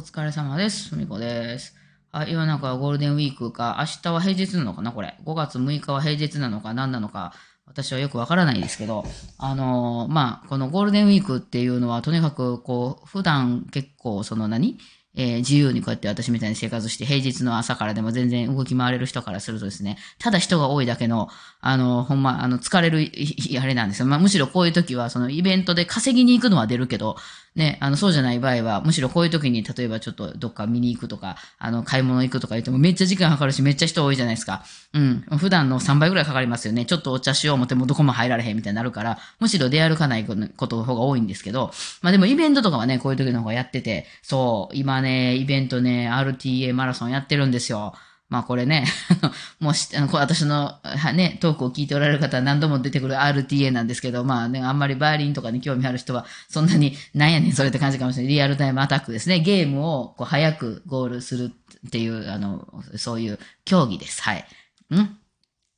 お疲れ様です。すみこです。はい、世の中はゴールデンウィークか、明日は平日なのかな、これ。5月6日は平日なのか、何なのか、私はよくわからないですけど、あのーまあ、このゴールデンウィークっていうのは、とにかく、こう、普段結構、その何？えー自由にこうやって私みたいに生活して、平日の朝からでも全然動き回れる人からするとですね、ただ人が多いだけの、あの、ほんま、あの、疲れる、あれなんですよ。まあ、むしろこういう時は、そのイベントで稼ぎに行くのは出るけど、ね、あの、そうじゃない場合は、むしろこういう時に、例えばちょっとどっか見に行くとか、あの、買い物行くとか言ってもめっちゃ時間かかるし、めっちゃ人多いじゃないですか。うん。普段の3倍ぐらいかかりますよね。ちょっとお茶しよう思ってもどこも入られへんみたいになるから、むしろ出歩かないことの方が多いんですけど、まあでもイベントとかはね、こういう時の方がやってて、そう、今ね、イベントね、RTA マラソンやってるんですよ。まあこれね、もし、あの、私の、はね、トークを聞いておられる方は何度も出てくる RTA なんですけど、まあね、あんまりバイオリンとかに興味ある人は、そんなに、なんやねん、それって感じかもしれない。リアルタイムアタックですね。ゲームを、こう、早くゴールするっていう、あの、そういう競技です。はい。ん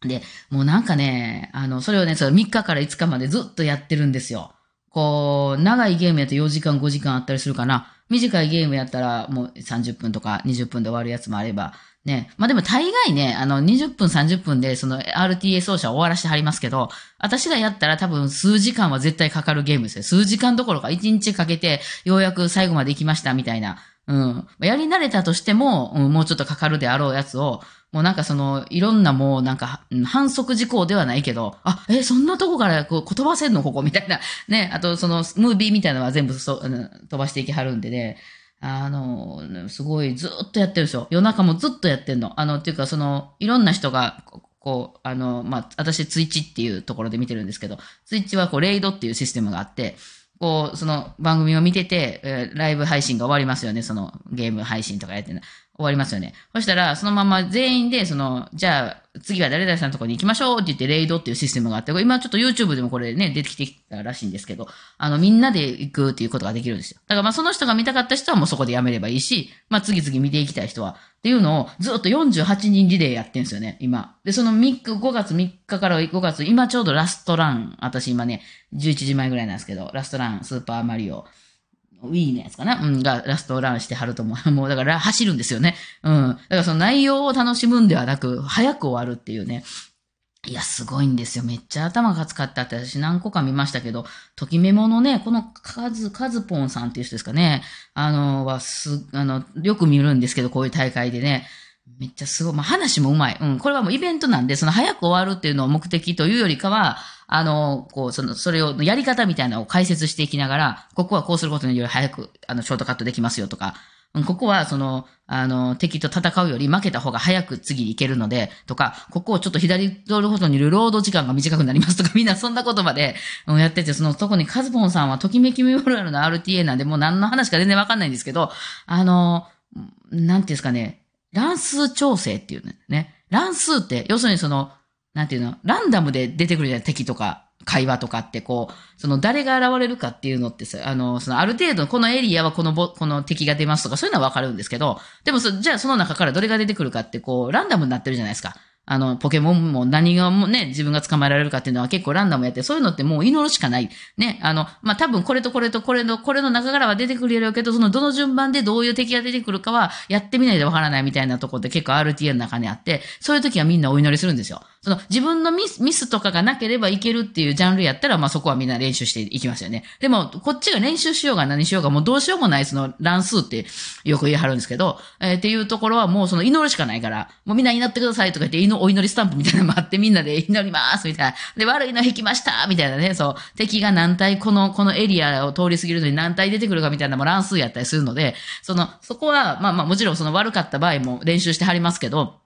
で、もうなんかね、あの、それをね、その3日から5日までずっとやってるんですよ。こう、長いゲームやと4時間、5時間あったりするかな。短いゲームやったらもう30分とか20分で終わるやつもあれば、ね。まあでも大概ね、あの20分30分でその RTA 奏者を終わらしてはりますけど、私がやったら多分数時間は絶対かかるゲームですよ。数時間どころか1日かけてようやく最後まで行きましたみたいな。うん。やり慣れたとしても、うん、もうちょっとかかるであろうやつを、もうなんかその、いろんなもうなんか、反則事項ではないけど、あ、え、そんなとこからこう飛ばせんのここ？みたいな。ね。あとその、ムービーみたいなのは全部そ、飛ばしていきはるんでね。あの、すごいずっとやってるんですよ。夜中もずっとやってんの。あの、っていうかその、いろんな人が、こう、あの、まあ、私ツイッチっていうところで見てるんですけど、ツイッチはこう、レイドっていうシステムがあって、こう、その番組を見てて、えーライブ配信が終わりますよね。そのゲーム配信とかやってる。終わりますよね。そしたら、そのまま全員で、その、じゃあ、次は誰々さんのところに行きましょうって言って、レイドっていうシステムがあって、今ちょっと YouTube でもこれね、出てきてきたらしいんですけど、あの、みんなで行くっていうことができるんですよ。だからまあその人が見たかった人はもうそこでやめればいいし、まあ次々見ていきたい人は、っていうのをずっと48人リレーやってんですよね、今。で、その3日、5月3日から5月、今ちょうどラストラン、私今ね、11時前ぐらいなんですけど、ラストラン、スーパーマリオ、ウィーのやつかなうん、がラストランしてはると思う。もうだから走るんですよね。うん。だからその内容を楽しむんではなく、早く終わるっていうね。いや、すごいんですよ。めっちゃ頭が使ったって私何個か見ましたけど、ときメモのね、このカズ、カズポンさんっていう人ですかね。あの、はす、あの、よく見るんですけど、こういう大会でね。めっちゃすごい。まあ、話もうまい。うん。これはもうイベントなんで、その早く終わるっていうのを目的というよりかは、あの、こう、その、それを、やり方みたいなのを解説していきながら、ここはこうすることにより早く、あの、ショートカットできますよとか、うんここは、その、あの、敵と戦うより負けた方が早く次に行けるので、とか、ここをちょっと左通ることによる労働時間が短くなりますとか、みんなそんなことまで、うんやってて、その、特にカズポンさんは、ときめきメモラルの RTA なんで、もう何の話か全然わかんないんですけど、あの、なんていうんですかね、乱数調整っていうね。乱数って、要するにその、なんていうの、ランダムで出てくるじゃない敵とか、会話とかって、こう、その誰が現れるかっていうのってさ、あの、そのある程度、このエリアはこのボ、この敵が出ますとか、そういうのはわかるんですけど、でもそ、じゃあその中からどれが出てくるかって、こう、ランダムになってるじゃないですか。あの、ポケモンも何がもね、自分が捕まえられるかっていうのは結構ランダムやって、そういうのってもう祈るしかない。ね、あの、まあ、多分これとこれとこれの、これの中からは出てくるやろうけど、そのどの順番でどういう敵が出てくるかは、やってみないでわからないみたいなところって結構 RTA の中にあって、そういう時はみんなお祈りするんですよ。その自分のミスミスとかがなければいけるっていうジャンルやったら、まあそこはみんな練習していきますよね。でも、こっちが練習しようが何しようがもうどうしようもないその乱数ってよく言い張るんですけど、えーっていうところはもうその祈るしかないから、もうみんな祈ってくださいとか言って、祈お祈りスタンプみたいなのもあってみんなで祈りますみたいな。で、悪いの引きましたみたいなね、そう。敵が何体この、このエリアを通り過ぎるのに何体出てくるかみたいなのも乱数やったりするので、その、そこは、まあまあもちろんその悪かった場合も練習してはりますけど、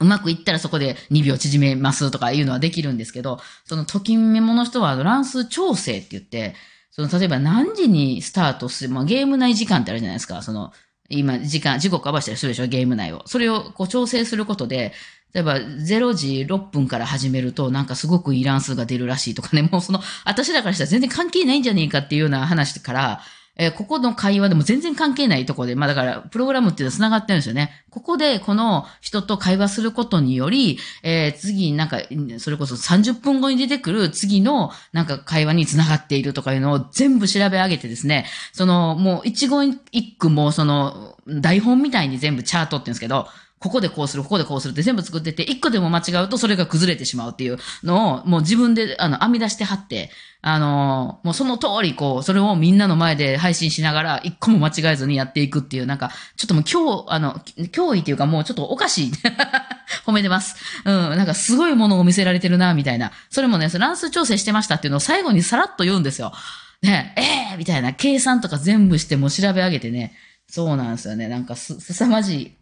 うまくいったらそこで2秒縮めますとかいうのはできるんですけど、そのときメモの人は乱数調整って言って、その例えば何時にスタートする、まあ、ゲーム内時間ってあるじゃないですか。その、今、時間、時刻合わせたりするでしょ？ゲーム内を。それをこう調整することで、例えば0時6分から始めるとなんかすごくいい乱数が出るらしいとかね、もうその、私だからしたら全然関係ないんじゃねえかっていうような話から、えーここの会話でも全然関係ないとこで、まあだから、プログラムっていうのは繋がってるんですよね。ここでこの人と会話することにより、えー次なんか、それこそ30分後に出てくる次のなんか会話に繋がっているとかいうのを全部調べ上げてですね、そのもう一言一句もその台本みたいに全部チャートって言うんですけど、ここでこうする、ここでこうするって全部作ってて、一個でも間違うとそれが崩れてしまうっていうのを、もう自分で、あの、編み出してはって、あのもうその通り、こう、それをみんなの前で配信しながら、一個も間違えずにやっていくっていう、なんか、ちょっともう今日、あの、脅威っていうかもうちょっとおかしい。褒めてます。うん、なんかすごいものを見せられてるな、みたいな。それもね、乱数調整してましたっていうのを最後にさらっと言うんですよ。ね、ええー、みたいな、計算とか全部しても調べ上げてね、そうなんですよね。なんかす、すさまじい、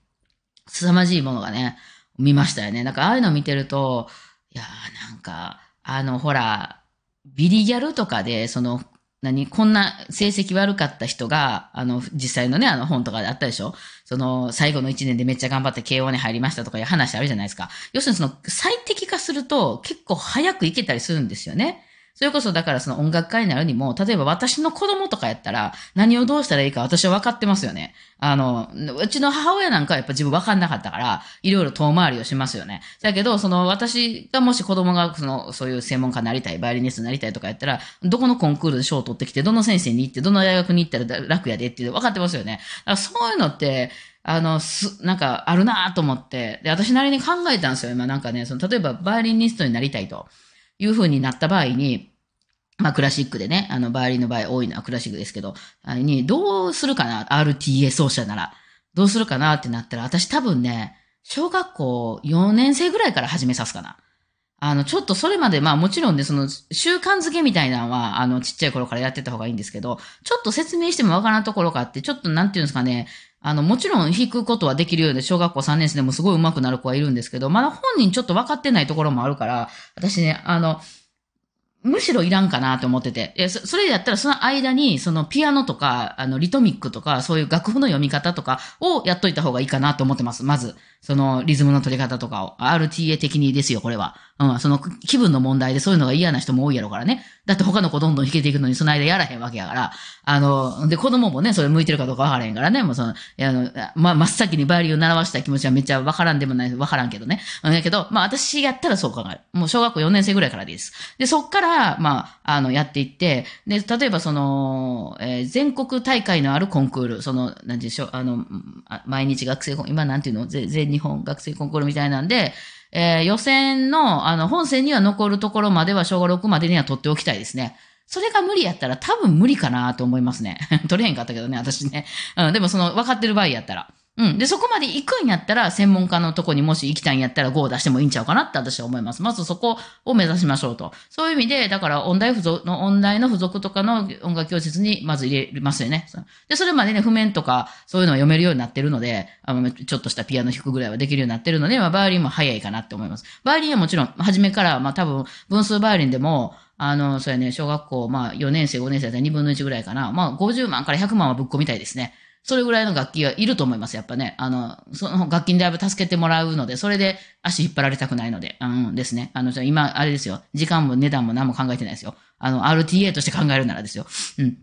凄まじいものがね、見ましたよね。なんかああいうの見てると、いやーなんか、あの、ほら、ビリギャルとかで、その、何こんな成績悪かった人が、あの、実際のね、あの本とかであったでしょ？その、最後の1年でめっちゃ頑張って慶応に入りましたとかいう話あるじゃないですか。要するにその、最適化すると結構早くいけたりするんですよね。それこそだからその音楽家になるにも、例えば私の子供とかやったら何をどうしたらいいか私は分かってますよね。あの、うちの母親なんかはやっぱ自分分かんなかったから、いろいろ遠回りをしますよね。だけど、その私がもし子供がその、そういう専門家になりたい、バイオリニストになりたいとかやったら、どこのコンクールで賞を取ってきて、どの先生に行って、どの大学に行ったら楽やでっていう分かってますよね。だからそういうのって、あの、す、なんかあるなと思って、で、私なりに考えたんですよ。今なんかね、その、例えばバイオリニストになりたいという風になった場合に、まあ、クラシックでね、あの、バイオリンの場合多いのはクラシックですけど、に、どうするかな ?RTA 奏者なら。どうするかなってなったら、私多分ね、小学校4年生ぐらいから始めさすかな。あの、ちょっとそれまで、まあもちろんね、その、習慣づけみたいなのは、あの、ちっちゃい頃からやってた方がいいんですけど、ちょっと説明してもわからんところがあって、ちょっとなんていうんですかね、あの、もちろん弾くことはできるようで、小学校3年生でもすごい上手くなる子はいるんですけど、まだ本人ちょっと分かってないところもあるから、私ね、あの、むしろいらんかなと思ってて。いやそれやったらその間に、そのピアノとか、あの、リトミックとか、そういう楽譜の読み方とかをやっといた方がいいかなと思ってます。まず。そのリズムの取り方とかを。RTA 的にですよ、これは。うん、その気分の問題でそういうのが嫌な人も多いやろからね。だって他の子どんどん弾けていくのにその間やらへんわけやから。あの、で、子供もね、それ向いてるかどうかわからへんからね。もうその、あの、ま、真っ先にバイオリンを習わした気持ちはめっちゃわからんでもない、わからんけどね。うんだけど、まあ私やったらそう考える。もう小学校4年生ぐらいからです。で、そっから、まあ、あの、やっていって、で、例えばその、えー全国大会のあるコンクール、その、なんでしょう、あの、毎日学生コン、今なんていうの？全日本学生コンクールみたいなんで、えー予選の、あの、本戦には残るところまでは、小学6までには取っておきたいですね。それが無理やったら多分無理かなと思いますね。取れへんかったけどね、私ね。うん、でもその、分かってる場合やったら。うん。で、そこまで行くんやったら、専門家のとこにもし行きたいんやったら5を出してもいいんちゃうかなって私は思います。まずそこを目指しましょうと。そういう意味で、だから音大付属の、音大の付属とかの音楽教室にまず入れますよね。で、それまでね、譜面とか、そういうのは読めるようになってるので、あの、ちょっとしたピアノ弾くぐらいはできるようになってるので、まあ、バイオリンも早いかなって思います。バイオリンはもちろん、初めから、まあ多分、分数バイオリンでも、あの、そうやね、小学校、まあ4年生、5年生だったら2分の1ぐらいかな。まあ50万から100万はぶっ込みたいですね。それぐらいの楽器はいると思います、やっぱね。あの、その楽器にだいぶ助けてもらうので、それで足引っ張られたくないので、うんですね。あの、じゃあ今、あれですよ。時間も値段も何も考えてないですよ。あの、RTA として考えるならですよ。うん。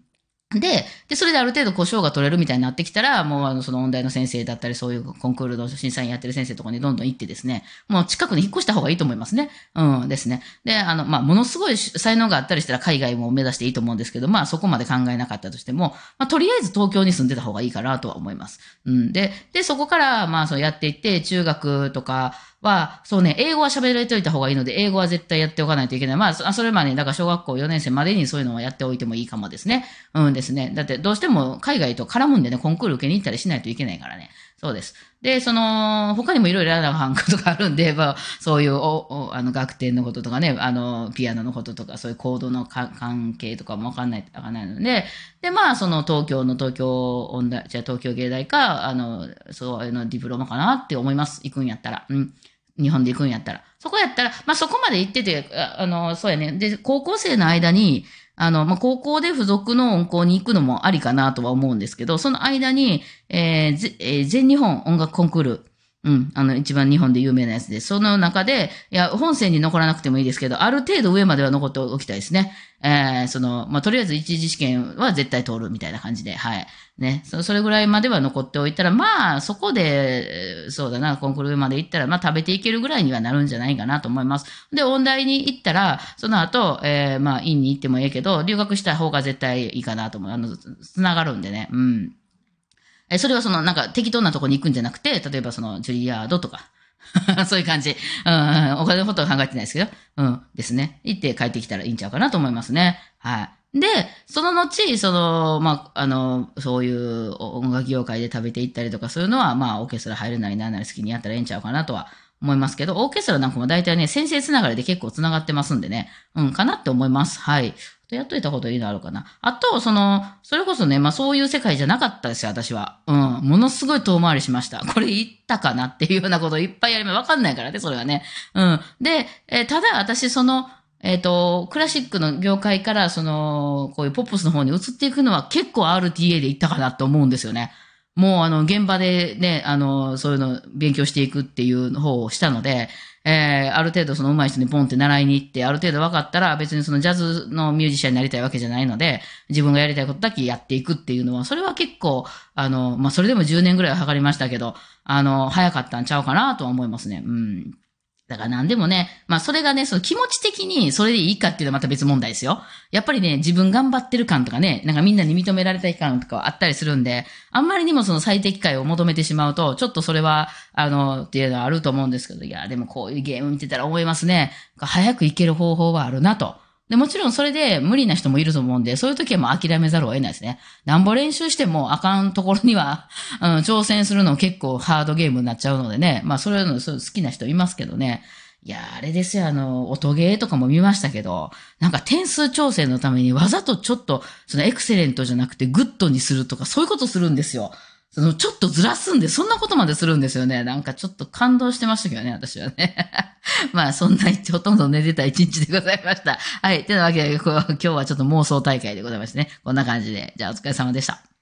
で、で、それである程度、こう、賞が取れるみたいになってきたら、もう、あの、その音大の先生だったり、そういうコンクールの審査員やってる先生とかにどんどん行ってですね、もう近くに引っ越した方がいいと思いますね。うんですね。で、あの、まあ、ものすごい才能があったりしたら海外も目指していいと思うんですけど、まあ、そこまで考えなかったとしても、まあ、とりあえず東京に住んでた方がいいかなとは思います。うん。で、で、そこから、まあ、そうやっていって、中学とかは、そうね、英語は喋られておいた方がいいので、英語は絶対やっておかないといけない。まあ、それまで、だから小学校4年生までにそういうのをやっておいてもいいかもですね。うんですね。だって、どうしても海外と絡むんでね、コンクール受けに行ったりしないといけないからね。そうです。で、その、他にもいろいろなあかんことがあるんで、まあ、そういう、お、おあの、楽天のこととかね、あの、ピアノのこととか、そういうコードの関係とかもわかんない、わかんないので、で、まあ、その東京の東京音大、じゃ東京芸大か、あの、そういうのディプロマかなって思います。行くんやったら。うん。日本で行くんやったら。そこやったら、まあ、そこまで行ってて、あの、そうやね。で、高校生の間に、あの、まあ、高校で付属の音校に行くのもありかなとは思うんですけど、その間に、えーぜえー全日本音楽コンクール、うん。あの、一番日本で有名なやつで、その中で、いや、本線に残らなくてもいいですけど、ある程度上までは残っておきたいですね。えー、その、まあ、とりあえず一次試験は絶対通るみたいな感じで、はい。ね。そそれぐらいまでは残っておいたら、まあ、そこで、そうだな、コンクール上まで行ったら、まあ、食べていけるぐらいにはなるんじゃないかなと思います。で、音大に行ったら、その後、えー、まあ、院に行ってもいいけど、留学した方が絶対いいかなと思う。あの、つながるんでね。うん。え、それはその、なんか適当なとこに行くんじゃなくて、例えばその、ジュリアードとか、そういう感じ。うん、お金のことは考えてないですけど、うん、ですね。行って帰ってきたらいいんちゃうかなと思いますね。はい。で、その後、その、まあ、あの、そういう音楽業界で食べていったりとか、そういうのは、まあ、オーケストラ入るなりなんなり好きにやったらええんちゃうかなとは思いますけど、オーケストラなんかも大体ね、先生つながりで結構つながってますんでね、うん、かなって思います。はい。やっといたこといいのあるかな。あと、その、それこそね、まあそういう世界じゃなかったですよ、私は。うん。ものすごい遠回りしました。これ言ったかなっていうようなことをいっぱいやりま。わかんないからね、それはね。うん。で、えー、ただ私、その、えっ、ー、と、クラシックの業界から、その、こういうポップスの方に移っていくのは結構 RTA で行ったかなと思うんですよね。もうあの、現場でね、あの、そういうの勉強していくっていう方をしたので、えー、ある程度その上手い人にポンって習いに行って、ある程度分かったら別にそのジャズのミュージシャンになりたいわけじゃないので、自分がやりたいことだけやっていくっていうのは、それは結構、あの、まあ、それでも10年ぐらいはかかりましたけど、あの、早かったんちゃうかなとは思いますね。うん。だから何でもね、まあそれがね、その気持ち的にそれでいいかっていうのはまた別問題ですよ。やっぱりね、自分頑張ってる感とかね、なんかみんなに認められたい感とかはあったりするんで、あんまりにもその最適解を求めてしまうと、ちょっとそれは、あの、っていうのはあると思うんですけど、いや、でもこういうゲーム見てたら思いますね。早く行ける方法はあるなと。で、もちろんそれで無理な人もいると思うんで、そういう時はもう諦めざるを得ないですね。なんぼ練習してもあかんところには、うん、挑戦するの結構ハードゲームになっちゃうのでね。まあ、それの好きな人いますけどね。いや、あれですよ、あの、音ゲーとかも見ましたけど、なんか点数調整のためにわざとちょっと、その excellent じゃなくて good にするとか、そういうことするんですよ。その、ちょっとずらすんで、そんなことまでするんですよね。なんかちょっと感動してましたけどね、私はね。まあ、そんな、ほとんど寝てた一日でございました。はい。てなわけで、今日はちょっと妄想大会でございましてね。こんな感じで。じゃあ、お疲れ様でした。